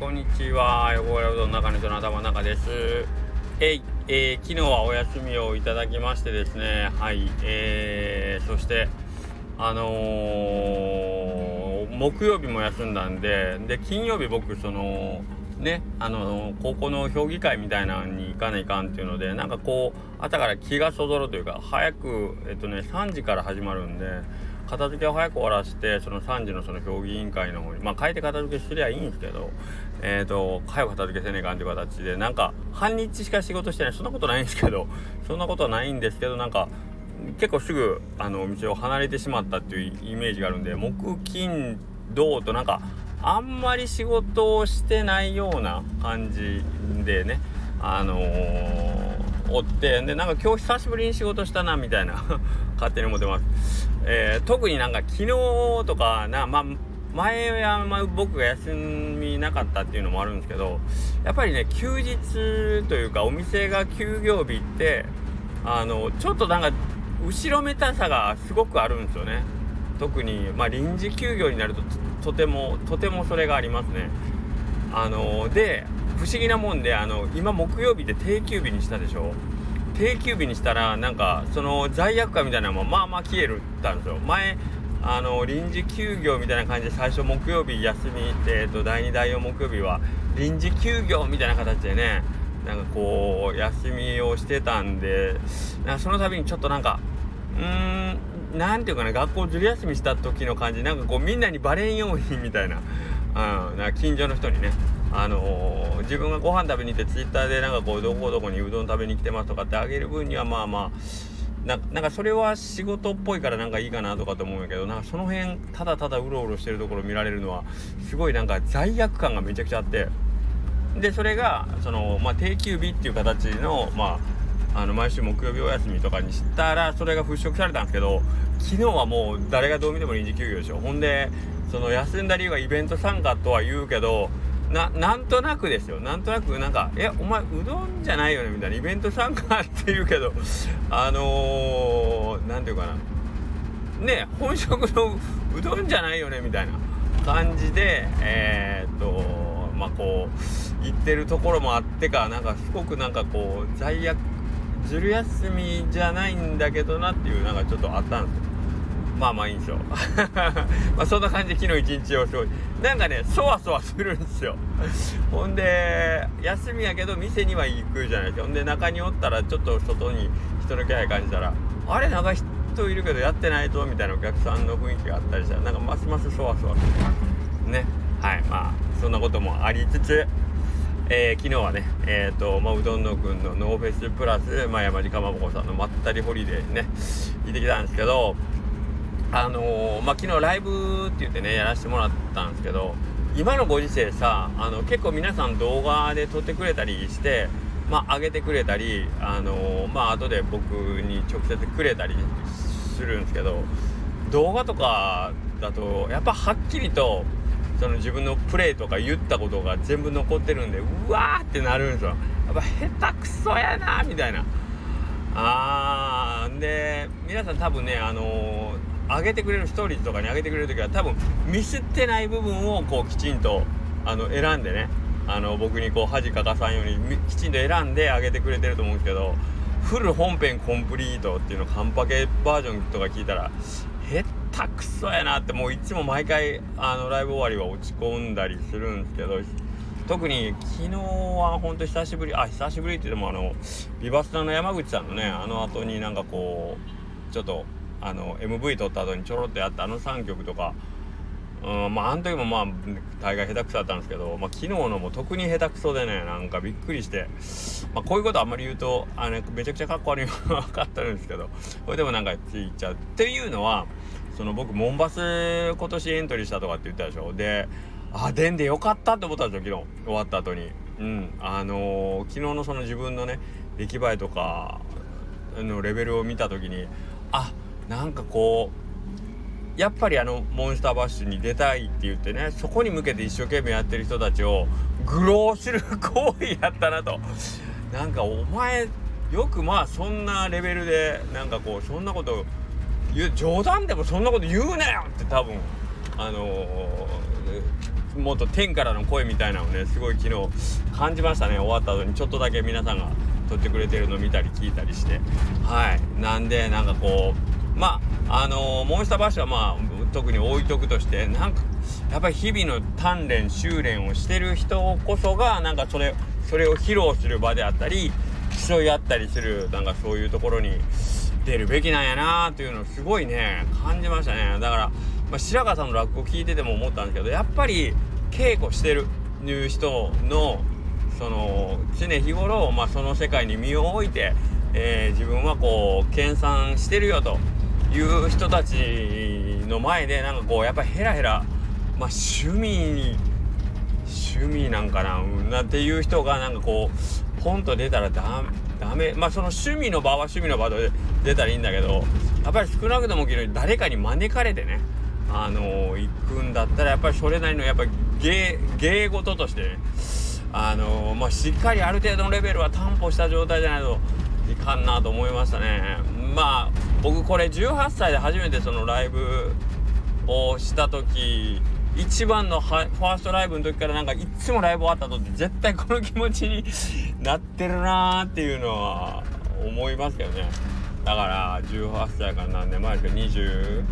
こんにちは。横浦うどん中根の頭の中です。えい、えー、昨日はお休みをいただきましてですね。はい、えー、そして、あのー、木曜日も休んだんで、で、金曜日僕、その、ね、あの高校の評議会みたいなのに行かないかんっていうのでなんかこう朝から気がそぞろというか早くえっとね3時から始まるんで片付けを早く終わらせてその3時のその評議委員会の方にまあ変えて片付けすりゃいいんですけどえっ、ー、と早く片付けせねえかんっていう形でなんか半日しか仕事してないそんなことないんですけどそんなことはないんですけどなんか結構すぐあのお店を離れてしまったっていうイメージがあるんで木金土となんかあんまり仕事をしてないような感じでねあのーおってでなんか今日久しぶりに仕事したなみたいな 勝手に思ってます、えー、特になんか昨日とかなまあ前は、ま、僕が休みなかったっていうのもあるんですけどやっぱりね休日というかお店が休業日ってあのちょっとなんか後ろめたさがすごくあるんですよね。特にまあ臨時休業になるととてもとてもそれがありますね。あので不思議なもんであの今木曜日で定休日にしたでしょ？定休日にしたらなんかその罪悪感みたいなのもまあまあ消えるったんですよ。前あの臨時休業みたいな感じで最初木曜日休みえーと、第2第4木曜日は臨時休業みたいな形でねなんかこう休みをしてたんでなんかその度にちょっとなんかうーん何ていうかな学校ずる休みした時の感じなんかこうみんなにバレんようにみたいな,、うん、な近所の人にねあのー、自分がご飯食べに行ってツイッターでなんかこうどこどこにうどん食べに来てますとかってあげる分にはまあまあななんかそれは仕事っぽいからなんかいいかなとかと思うんやけどなんかその辺ただただうろうろしてるところ見られるのはすごいなんか罪悪感がめちゃくちゃあって。でそれがその、まあ、定休日っていう形のまああの毎週木曜日お休みとかにしたらそれが払拭されたんですけど昨日はもう誰がどう見ても臨時休業でしょ。ほんでその休んだ理由がイベント参加とは言うけどななんとなくですよ。なんとなくなんか「えお前うどんじゃないよね」みたいな。イベント参加って言うけど あの何、ー、て言うかな。ね本職のうどんじゃないよねみたいな。感じでえー、っとまあこう言ってるところもあってかなんかすごくなんかこう罪悪ずる休みじゃないんだけどなっていうなんかちょっとあったんですよ。まあまあいいんですよ。まあそんな感じで昨日一日を過ごしなんかねそわそわするんですよ。ほんで休みやけど店には行くじゃないですか。ほんで中におったらちょっと外に人の気配感じたらあれなんか人いるけどやってないとみたいなお客さんの雰囲気があったりしたらなんかますますそわそわする。ね。はい。まあそんなこともありつつえー、昨日はね、えーとまあ、うどんのくんのノーフェスプラス、まあ、山地かまぼこさんのまったりホリデーね行ってきたんですけどあのー、まあ、昨日ライブって言ってねやらせてもらったんですけど今のご時世さあの結構皆さん動画で撮ってくれたりしてまあ上げてくれたりあのー、まあ後で僕に直接くれたりするんですけど動画とかだとやっぱはっきりとその自分のプレイとか言ったことが全部残ってるんでうわーってなるんですよ。やっぱ下手くそやなみたいな。あーで皆さん多分ねあのー上げてくれるストーリーズとかに上げてくれる時は多分ミスってない部分をこうきちんとあの選んでね。あの僕にこう恥かかさんようにきちんと選んで上げてくれてると思うんですけどフル本編コンプリートっていうのカンパケバージョンとか聞いたらへったくそやなってもういつも毎回あのライブ終わりは落ち込んだりするんですけど特に昨日は本当久しぶりあ久しぶりって言ってもあのビバスタの山口さんのねあの後になんかこうちょっとあの MV 撮った後にちょろっとやったあの3曲とか、うん、まああの時もまあ大概下手くそだったんですけど、まあ、昨日のも特に下手くそでねなんかびっくりして、まあ、こういうことあんまり言うとあのめちゃくちゃかっこ悪いの 分かったんですけどこれでもなんかついちゃう。っていうのはその僕モンバス今年エントリーしたとかって言ったでしょ。であ出んでよかったって思ったんですよ昨日。終わった後に。うんあのー、昨日のその自分のね出来栄えとかのレベルを見た時にあなんかこうやっぱりあのモンスターバッシュに出たいって言ってねそこに向けて一生懸命やってる人たちを愚弄する行為やったなと。なんかお前よくまあそんなレベルでなんかこうそんなこと言う冗談でもそんなこと言うなよって多分あのー、もっと天からの声みたいなのをねすごい昨日感じましたね。終わった後にちょっとだけ皆さんが撮ってくれてるの見たり聞いたりして。はい。なんでなんかこうまああのー、モンスターバッシュはまあ特に置いとくとしてなんかやっぱり日々の鍛錬修練をしてる人こそがなんかそれそれを披露する場であったり競い合ったりするなんかそういうところに出るべきなんやなーっていうのをすごいね感じましたね。だから、まあ、白川さんの落語聞いてても思ったんですけどやっぱり稽古してるいう人のその常日頃、まあ、その世界に身を置いて、えー、自分はこう研鑽してるよと。いう人たちの前でなんかこうやっぱヘラヘラ、まあ、趣味趣味なんかな、っていう人がなんかこうポンと出たらダメまあその趣味の場は趣味の場で出たらいいんだけどやっぱり少なくとも誰かに招かれてねあのー、行くんだったらやっぱりそれなりのやっぱり芸芸事としてねあのー、まあしっかりある程度のレベルは担保した状態じゃないといかんなと思いましたね。まあ僕これ18歳で初めてそのライブをした時一番のファーストライブの時からなんかいつもライブ終わった後って絶対この気持ちになってるなーっていうのは思いますけどね。だから18歳から何年前ですか20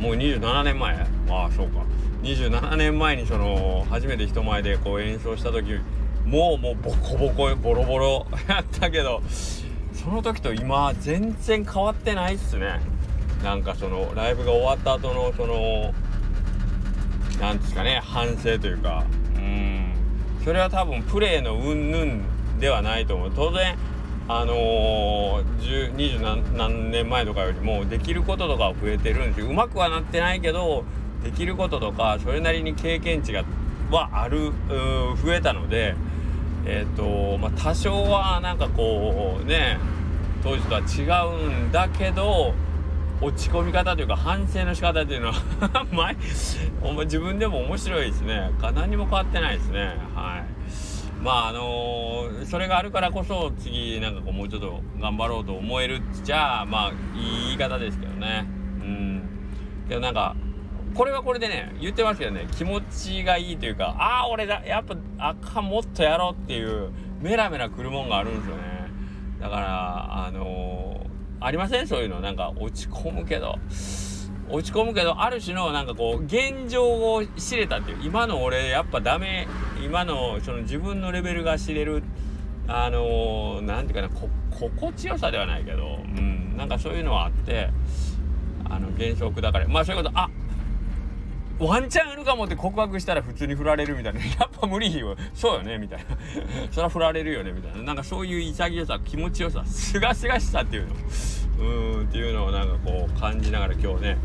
もう27年前。ああそうか。27年前にその初めて人前でこう演奏した時もうもうボコボコボロボロやったけどその時と今全然変わってないっすね。なんかそのライブが終わった後のそのなんですかね反省というか。うん。それは多分プレーの云々ではないと思う。当然あのー、二十何年前とかよりもできることとかは増えてるんですよ。うまくはなってないけどできることとかそれなりに経験値がはある増えたのでえっ、ー、とまあ多少はなんかこうね当時とは違うんだけど落ち込み方というか反省の仕方というのは 前自分でも面白いですね。何も変わってないですね。はい。まああのー、それがあるからこそ次なんかこうもうちょっと頑張ろうと思えるじゃあまあいい言い方ですけどね。うん。けどなんかこれはこれでね言ってますけどね気持ちがいいというかああ俺だやっぱあかんもっとやろうっていうメラメラくるもんがあるんですよね。だからあのーありません？そういうの。なんか落ち込むけど。落ち込むけどある種のなんかこう現状を知れたっていう。今の俺やっぱダメ。今のその自分のレベルが知れる。あの何、ー、ていうかな。心地よさではないけど。うん。なんかそういうのはあって。あの現象だからまあそういうこと。あワンチャンあるかもって告白したら普通に振られるみたいな。やっぱ無理よ。そうよねみたいな。そりゃ振られるよねみたいな。なんかそういう潔さ気持ちよさすがすがしさっていうの。うーんっていうのをなんかこう感じながら今日ね。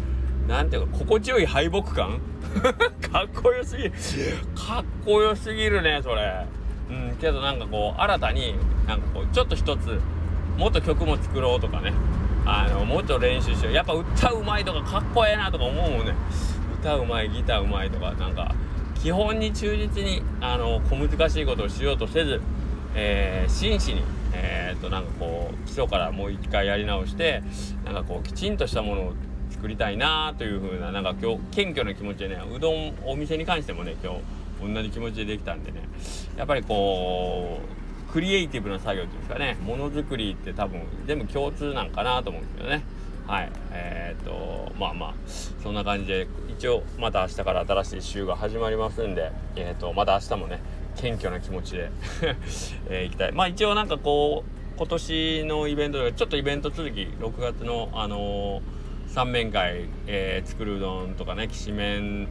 なんていうか心地よい敗北感。かっこよすぎる。かっこよすぎるねそれ。うんけどなんかこう新たになんかこうちょっと一つもっと曲も作ろうとかね。あのもっと練習しよう。やっぱ歌うまいとかかっこええなとか思うもんね。歌うまいギターうまいとかなんか基本に忠実にあの小難しいことをしようとせず、えー、真摯にえー、っとなんかこう基礎からもう一回やり直してなんかこうきちんとしたものを作りたいなというふうななんか今日謙虚な気持ちでねうどんお店に関してもね今日同じ気持ちでできたんでねやっぱりこうクリエイティブな作業っていうんですかねものづくりって多分全部共通なんかなと思うんですけどね。はい。えー、っとまあまあそんな感じで一応また明日から新しい週が始まりますんでえー、っとまた明日もね謙虚な気持ちで えー、行きたい。まあ一応なんかこう今年のイベントでちょっとイベント続き6月のあのー、三面会、えー、作るうどんとかねきしめん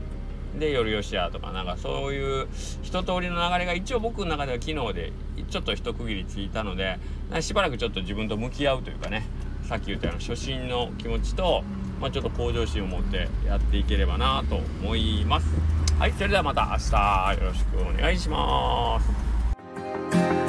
で夜よしやとかなんかそういう一通りの流れが一応僕の中では昨日でちょっと一区切りついたのでしばらくちょっと自分と向き合うというかねさっき言ったような初心の気持ちと、まあ、ちょっと向上心を持ってやっていければなと思います。はい、それではまた明日よろしくお願いします。